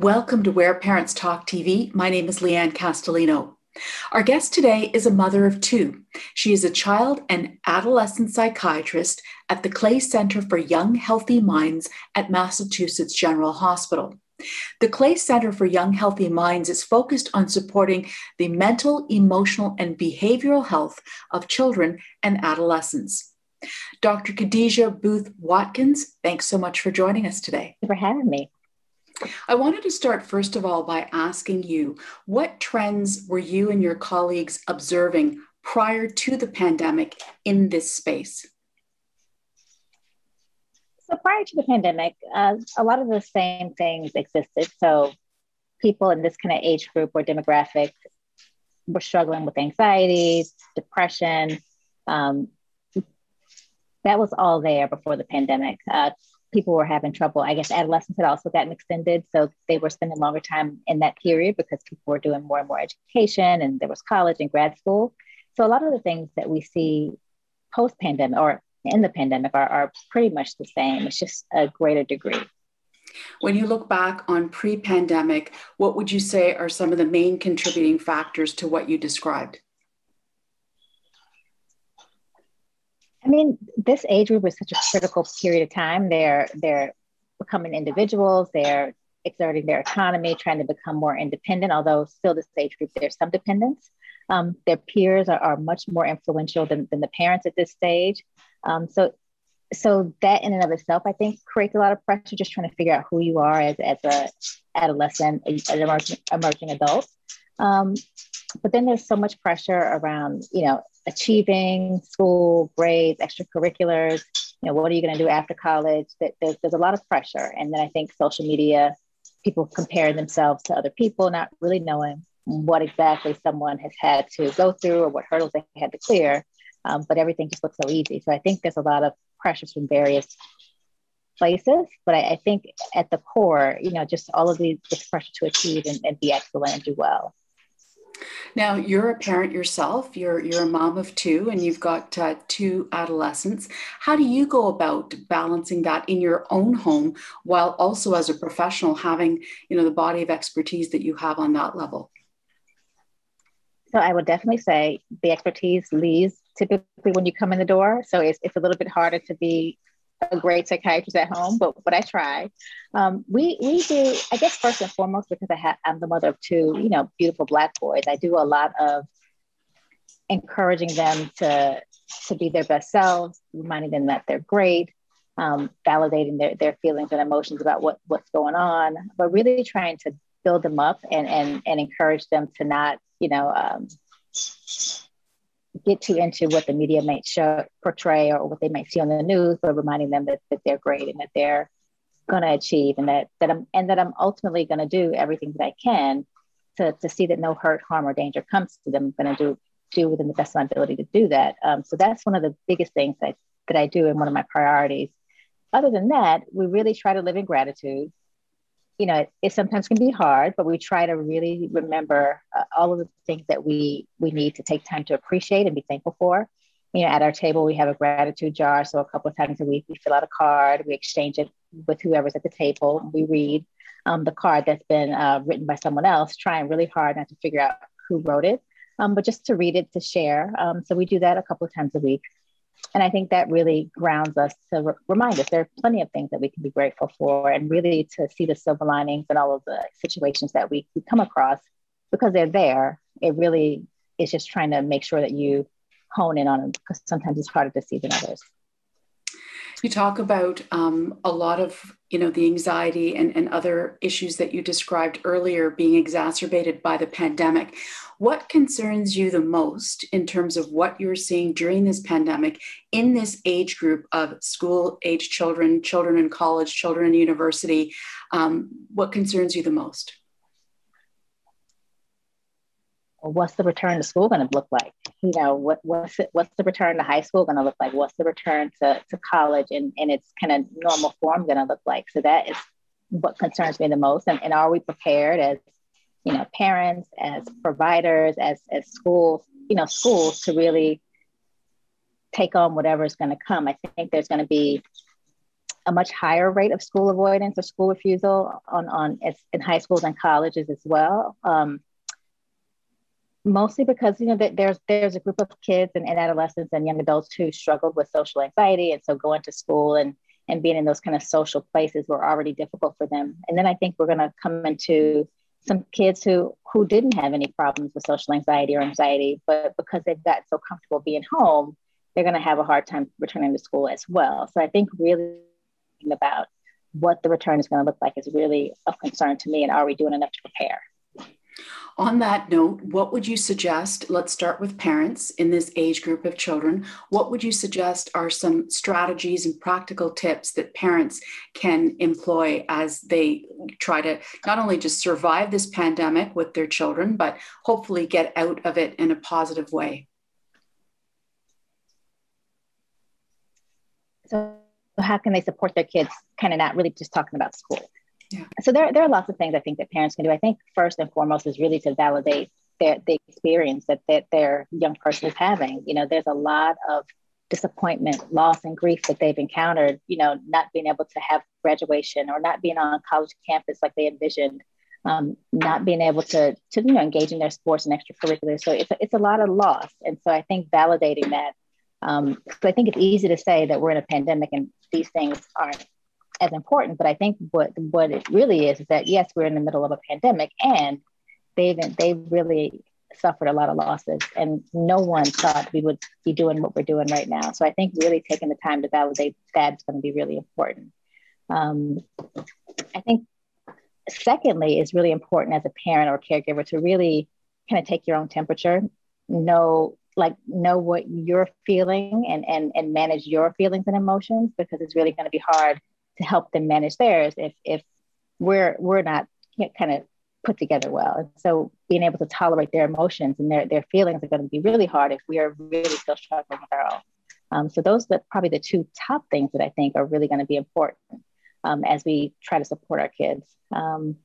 Welcome to Where Parents Talk TV. My name is Leanne Castellino. Our guest today is a mother of two. She is a child and adolescent psychiatrist at the Clay Center for Young Healthy Minds at Massachusetts General Hospital. The Clay Center for Young Healthy Minds is focused on supporting the mental, emotional, and behavioral health of children and adolescents. Dr. Khadijah Booth Watkins, thanks so much for joining us today. for having me. I wanted to start, first of all, by asking you what trends were you and your colleagues observing prior to the pandemic in this space? So, prior to the pandemic, uh, a lot of the same things existed. So, people in this kind of age group or demographic were struggling with anxiety, depression. Um, that was all there before the pandemic. Uh, people were having trouble. I guess adolescence had also gotten extended. So they were spending longer time in that period because people were doing more and more education and there was college and grad school. So a lot of the things that we see post pandemic or in the pandemic are, are pretty much the same. It's just a greater degree. When you look back on pre pandemic, what would you say are some of the main contributing factors to what you described? I mean, this age group is such a critical period of time. They're they're becoming individuals. They're exerting their autonomy, trying to become more independent. Although still, this age group, there's some dependence. Um, their peers are, are, much more influential than, than the parents at this stage. Um, so, so that in and of itself, I think, creates a lot of pressure. Just trying to figure out who you are as, as a adolescent, an emerging, emerging adult. Um, but then there's so much pressure around, you know, achieving school grades, extracurriculars. You know, what are you going to do after college? That there's, there's a lot of pressure, and then I think social media, people compare themselves to other people, not really knowing what exactly someone has had to go through or what hurdles they had to clear. Um, but everything just looks so easy. So I think there's a lot of pressures from various places. But I, I think at the core, you know, just all of these this pressure to achieve and, and be excellent and do well. Now, you're a parent yourself. You're you're a mom of two, and you've got uh, two adolescents. How do you go about balancing that in your own home, while also as a professional having you know the body of expertise that you have on that level? So I would definitely say the expertise leaves typically when you come in the door. So it's, it's a little bit harder to be a great psychiatrist at home, but but I try. Um, we we do, I guess, first and foremost because I have I'm the mother of two, you know, beautiful black boys. I do a lot of encouraging them to to be their best selves, reminding them that they're great, um, validating their their feelings and emotions about what what's going on, but really trying to build them up and and and encourage them to not, you know. Um, get too into what the media might show portray or what they might see on the news, but reminding them that, that they're great and that they're going to achieve and that that I'm and that I'm ultimately going to do everything that I can to, to see that no hurt, harm, or danger comes to them. I'm going to do do within the best of my ability to do that. Um, so that's one of the biggest things that, that I do and one of my priorities. Other than that, we really try to live in gratitude you know, it, it, sometimes can be hard, but we try to really remember uh, all of the things that we we need to take time to appreciate and be thankful for. You know, at our table we have a gratitude jar, so a couple of times a week we fill out a card, we exchange it with whoever's at the table, we read um, the card that's been uh, written by someone else, trying really hard not to figure out who wrote it, um, but just to read it to share. Um, so we do that a couple of times a week. And I think that really grounds us to re- remind us there are plenty of things that we can be grateful for and really to see the silver linings in all of the situations that we, we come across because they're there. It really is just trying to make sure that you hone in on them because sometimes it's harder to see than others. You talk about um, a lot of, you know, the anxiety and, and other issues that you described earlier being exacerbated by the pandemic. What concerns you the most in terms of what you're seeing during this pandemic in this age group of school age children, children in college, children in university? Um, what concerns you the most? What's the return to school going to look like? You know, what, what's it, what's the return to high school going to look like? What's the return to, to college and, and its kind of normal form going to look like? So that is what concerns me the most. And, and are we prepared as, you know, parents, as providers, as, as schools, you know, schools to really take on whatever is going to come? I think there's going to be a much higher rate of school avoidance or school refusal on, on in high schools and colleges as well. Um, mostly because you know that there's there's a group of kids and, and, adolescents and young adults who struggled with social anxiety, and so going to school and and being in those kind of social places were already difficult for them. And then I think we're going to come into some kids who who didn't have any problems with social anxiety or anxiety, but because they've got so comfortable being home, they're going to have a hard time returning to school as well. So I think really about what the return is going to look like is really of concern to me and are we doing enough to prepare on that note what would you suggest let's start with parents in this age group of children what would you suggest are some strategies and practical tips that parents can employ as they try to not only just survive this pandemic with their children but hopefully get out of it in a positive way? So how can they support their kids kind of not really just talking about school so there, there are lots of things i think that parents can do. I think first and foremost is really to validate their, the experience that, that their young person is having. You know there's a lot of disappointment loss and grief that they've encountered you know not being able to have graduation or not being on college campus like they envisioned um, not being able to, to you know engage in their sports and extracurriculars so it's a, it's a lot of loss. And so i think validating that um, so I think it's easy to say that we're in a pandemic and these things aren't as important. But I think what what it really is is that yes, we're in the middle of a pandemic, and they've they've really suffered a lot of losses, and no one thought we would be doing what we're doing right now. So I think really taking the time to validate that is going to be really important. Um, I think secondly is really important as a parent or caregiver to really kind of take your own temperature, know like know what you're feeling and and and manage your feelings and emotions because it's really going to be hard to help them manage theirs if if we're we're not kind of put together well and so being able to tolerate their emotions and their their feelings are going to be really hard if we are really still struggling with our own um, so those are probably the two top things that i think are really going to be important um, as we try to support our kids um,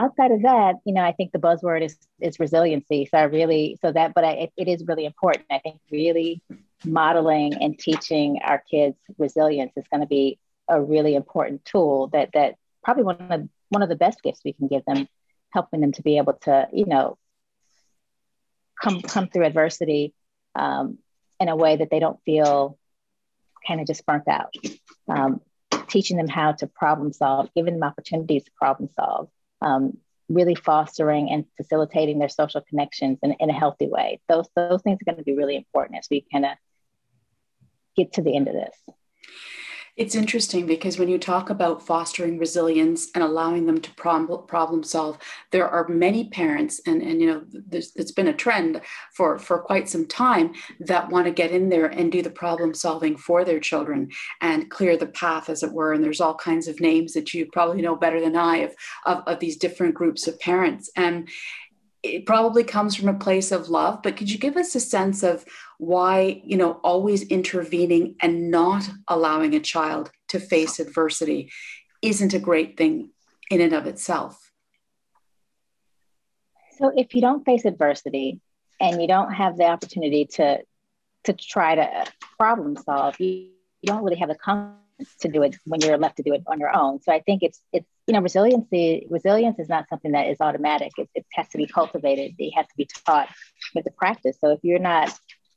outside of that, you know, I think the buzzword is is resiliency. So I really, so that, but I, it, it is really important. I think really modeling and teaching our kids resilience is going to be a really important tool that that probably one of one of the best gifts we can give them, helping them to be able to, you know, come come through adversity um, in a way that they don't feel kind of just burnt out. Um, teaching them how to problem solve, giving them opportunities to problem solve, um, really fostering and facilitating their social connections in, in a healthy way. Those, those things are going to be really important as we kind of get to the end of this. It's interesting because when you talk about fostering resilience and allowing them to problem problem solve, there are many parents, and, and you know, it's been a trend for, for quite some time that want to get in there and do the problem solving for their children and clear the path, as it were. And there's all kinds of names that you probably know better than I of, of, of these different groups of parents. And it probably comes from a place of love, but could you give us a sense of why you know always intervening and not allowing a child to face adversity isn't a great thing in and of itself. So if you don't face adversity and you don't have the opportunity to to try to problem solve you, you don't really have the confidence to do it when you're left to do it on your own. So i think it's it's you know resiliency resilience is not something that is automatic. It, it has to be cultivated. It has to be taught with the practice. So if you're not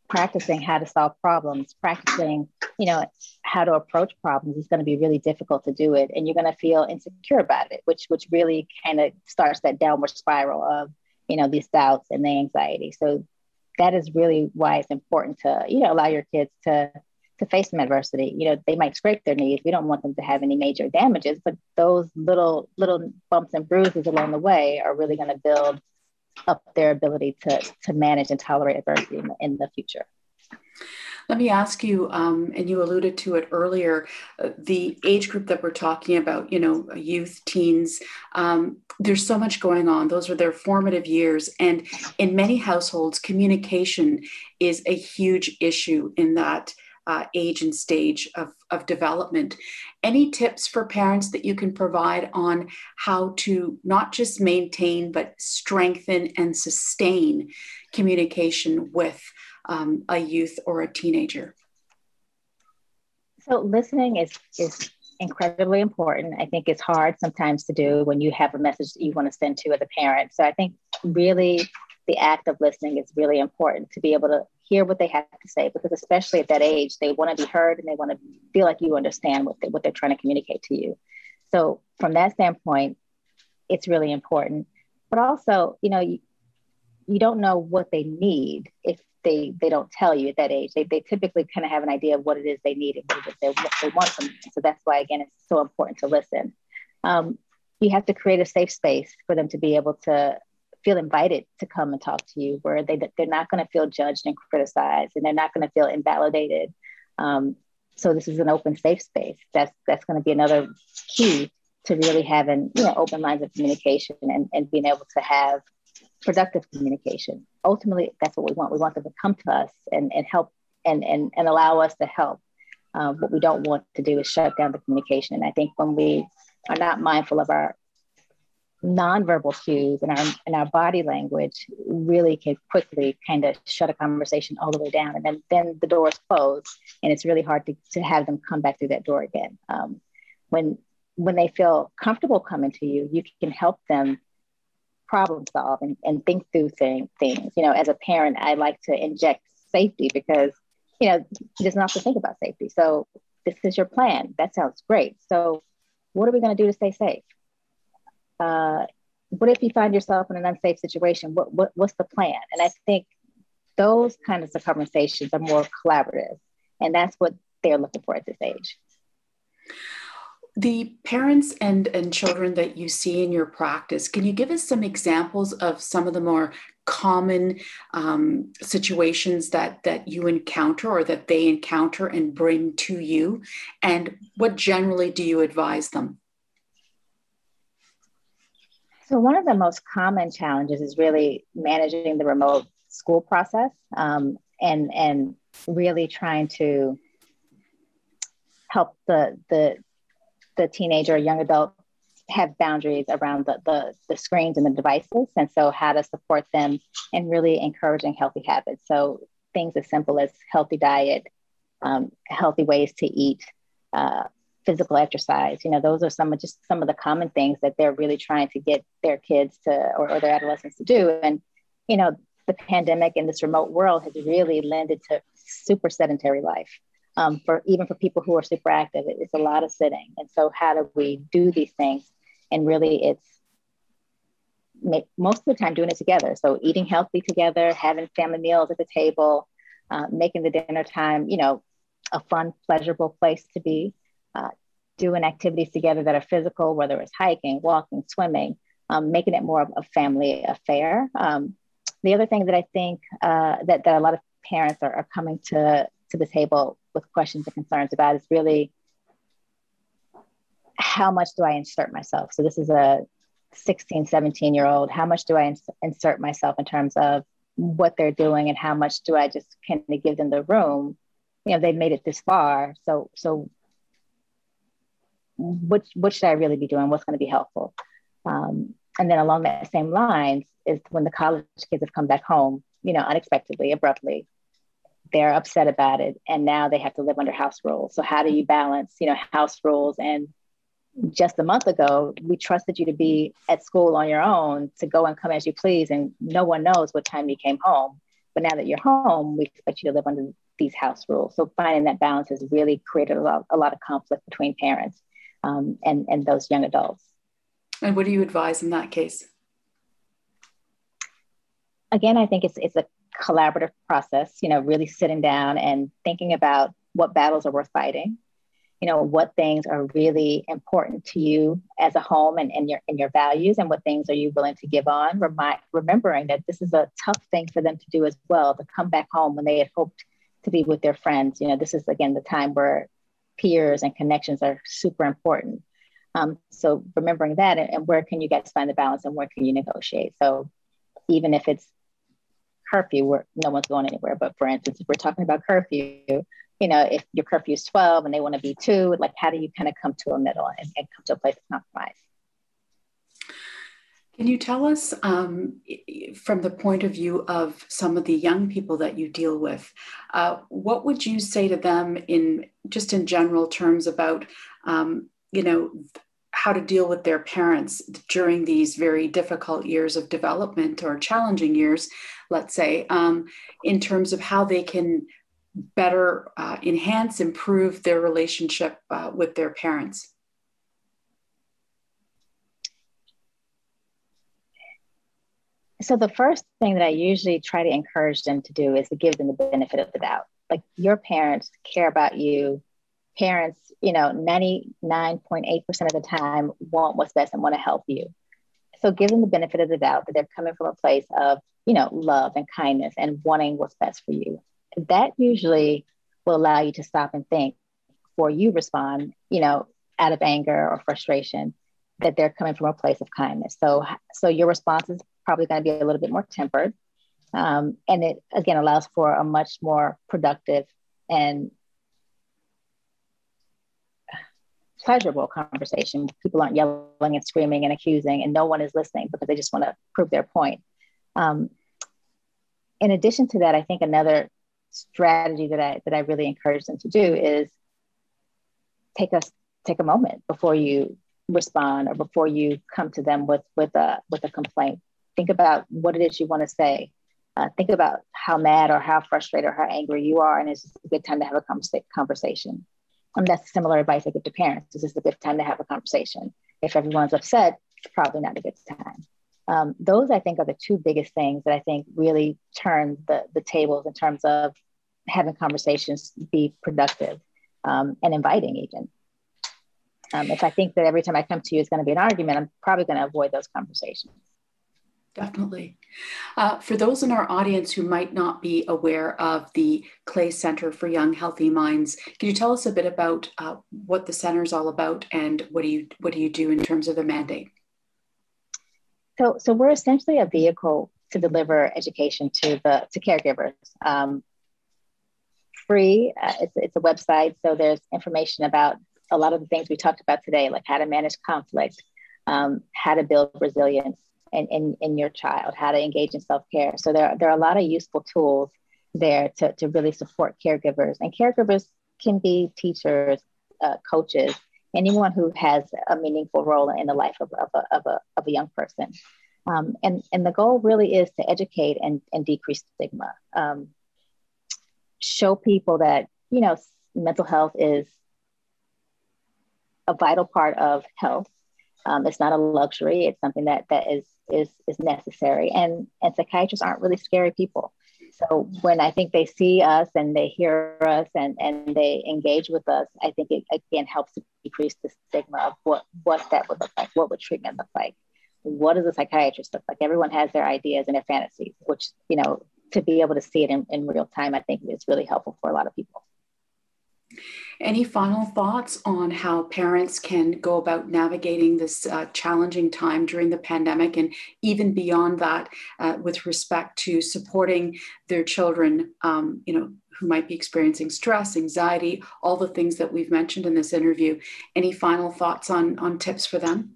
practicing how to solve problems, practicing, you know, how to approach problems is going to be really difficult to do it. And you're going to feel insecure about it, which which really kind of starts that downward spiral of, you know, these doubts and the anxiety. So that is really why it's important to, you know, allow your kids to to face some adversity. You know, they might scrape their knees. We don't want them to have any major damages, but those little little bumps and bruises along the way are really going to build up their ability to, to manage and tolerate adversity in the, in the future. Let me ask you, um, and you alluded to it earlier, uh, the age group that we're talking about, you know, youth, teens, um, there's so much going on. Those are their formative years. And in many households, communication is a huge issue in that uh, age and stage of, of development. Any tips for parents that you can provide on how to not just maintain, but strengthen and sustain communication with um, a youth or a teenager? So listening is is incredibly important. I think it's hard sometimes to do when you have a message that you want to send to as a parent. So I think really the act of listening is really important to be able to hear what they have to say because especially at that age they want to be heard and they want to feel like you understand what, they, what they're trying to communicate to you. So from that standpoint it's really important. But also you know you, you don't know what they need if they they don't tell you at that age. They, they typically kind of have an idea of what it is they need and what they, they want from so that's why again it's so important to listen. Um, you have to create a safe space for them to be able to feel invited to come and talk to you where they, they're not going to feel judged and criticized and they're not going to feel invalidated. Um, so this is an open safe space. That's that's going to be another key to really having you know open lines of communication and, and being able to have productive communication. Ultimately that's what we want. We want them to come to us and, and help and, and, and allow us to help. Um, what we don't want to do is shut down the communication. And i think when we are not mindful of our nonverbal cues and our and our body language really can quickly kind of shut a conversation all the way down. And then then the doors close and it's really hard to, to have them come back through that door again. Um, when when they feel comfortable coming to you you can help them problem solve and, and think through thing, things. You know as a parent i like to inject safety because you know not have to think about safety. So this is your plan. That sounds great. So what are we going to do to stay safe uh, what if you find yourself in an unsafe situation? What, what what's the plan? And I think those kinds of conversations are more collaborative, and that's what they're looking for at this age. The parents and, and children that you see in your practice, can you give us some examples of some of the more common um, situations that that you encounter or that they encounter and bring to you and what generally do you advise them so, one of the most common challenges is really managing the remote school process um, and, and really trying to help the, the, the teenager or young adult have boundaries around the, the, the screens and the devices. And so, how to support them and really encouraging healthy habits. So, things as simple as healthy diet, um, healthy ways to eat, uh, physical exercise. You know, those are some of just some of the common things that they're really trying to get their kids to or, or their adolescents to do. And, you know, the pandemic in this remote world has really lended to super sedentary life. Um, for even for people who are super active, it, it's a lot of sitting. And so, how do we do these things? And really, it's make, most of the time doing it together. So, eating healthy together, having family meals at the table, uh, making the dinner time, you know, a fun, pleasurable place to be uh, doing activities together that are physical, whether it's hiking, walking, swimming, um, making it more of a family affair. Um, the other thing that I think uh, that, that a lot of parents are, are coming to, to the table with questions and concerns about is really how much do I insert myself? So this is a 16, 17 year old. How much do I ins- insert myself in terms of what they're doing and how much do I just kind of give them the room? You know, they've made it this far. So, so what what should I really be doing? What's going to be helpful? Um, and then along that same lines is when the college kids have come back home, you know, unexpectedly, abruptly, they're upset about it, and now they have to live under house rules. So how do you balance, you know, house rules and just a month ago, we trusted you to be at school on your own to go and come as you please, and no one knows what time you came home. But now that you're home, we expect you to live under these house rules. So finding that balance has really created a lot, a lot of conflict between parents um, and, and those young adults. And what do you advise in that case? Again, I think it's, it's a collaborative process, you know, really sitting down and thinking about what battles are worth fighting, you know, what things are really important to you as a home and, and your and your values and what things are you willing to give on. Remind, remembering that this is a tough thing for them to do as well, to come back home when they had hoped to be with their friends. You know, this is again the time where peers and connections are super important. Um, so remembering that and, where can you guys find the balance and where can you negotiate? So even if it's curfew, where no one's going anywhere, but for instance, if we're talking about curfew, you know, if your curfew is 12 and they want to be two, like how do you kind of come to a middle and, and come to a place of compromise? Can you tell us, um, from the point of view of some of the young people that you deal with, uh, what would you say to them in just in general terms about, um, you know, how to deal with their parents during these very difficult years of development or challenging years, let's say, um, in terms of how they can better uh, enhance, improve their relationship uh, with their parents? So the first thing that I usually try to encourage them to do is to give them the benefit of the doubt. Like your parents care about you. Parents, you know, 99.8% of the time want what's best and want to help you. So give them the benefit of the doubt that they're coming from a place of, you know, love and kindness and wanting what's best for you. That usually will allow you to stop and think before you respond, you know, out of anger or frustration that they're coming from a place of kindness. So, so your response is probably going to be a little bit more tempered. Um, and it again allows for a much more productive and pleasurable conversation. People aren't yelling and screaming and accusing, and no one is listening because they just want to prove their point. Um, in addition to that, I think another strategy that I that I really encourage them to do is take a take a moment before you respond or before you come to them with with a with a complaint think about what it is you want to say. Uh, think about how mad or how frustrated or how angry you are, and it's a good time to have a conversation. And that's similar advice I give to parents. This is a good time to have a conversation. If everyone's upset, it's probably not a good time. Um, those, I think, are the two biggest things that I think really turn the, the tables in terms of having conversations be productive um, and inviting, even. Um, if I think that every time I come to you is going to be an argument, I'm probably going to avoid those conversations. Definitely. Uh, for those in our audience who might not be aware of the Clay Center for Young Healthy Minds, can you tell us a bit about uh, what the center is all about and what do you what do you do in terms of the mandate? So, so we're essentially a vehicle to deliver education to the to caregivers. Um, free. Uh, it's, it's a website, so there's information about a lot of the things we talked about today, like how to manage conflict, um, how to build resilience, in, in, in your child, how to engage in self care. So there, there are a lot of useful tools there to, to really support caregivers. And caregivers can be teachers, uh, coaches, anyone who has a meaningful role in the life of, of, a, of, a, of a young person. Um, and, and the goal really is to educate and, and decrease stigma. Um, show people that, you know, mental health is a vital part of health. Um, it's not a luxury. It's something that that is is is necessary. And and psychiatrists aren't really scary people. So when I think they see us and they hear us and, and they engage with us, I think it again helps to decrease the stigma of what, what that would look like. What would treatment look like? What does a psychiatrist look like? Everyone has their ideas and their fantasies, which, you know, to be able to see it in, in real time, I think is really helpful for a lot of people. Any final thoughts on how parents can go about navigating this uh, challenging time during the pandemic and even beyond that uh, with respect to supporting their children, um, you know, who might be experiencing stress, anxiety, all the things that we've mentioned in this interview. Any final thoughts on, on tips for them?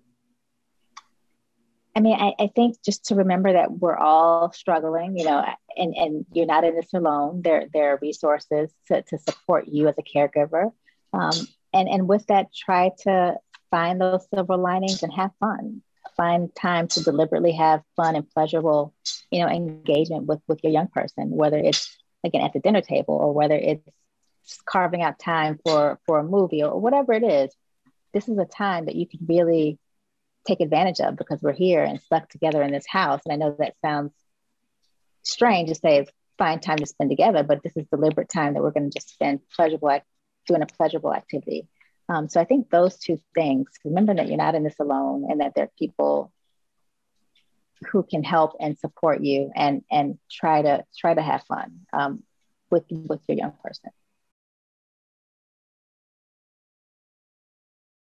I mean, I, I, think just to remember that we're all struggling, you know, and, and you're not in this alone. There, there are resources to, to support you as a caregiver. Um, and, and with that, try to find those silver linings and have fun. Find time to deliberately have fun and pleasurable, you know, engagement with, with your young person, whether it's again at the dinner table or whether it's carving out time for, for a movie or whatever it is. This is a time that you can really take advantage of because we're here and stuck together in this house. And I know that sounds strange to say find time to spend together, but this is deliberate time that we're going to just spend pleasurable doing a pleasurable activity. Um, so I think those two things, remember that you're not in this alone and that there are people who can help and support you and and try to try to have fun um, with with your young person.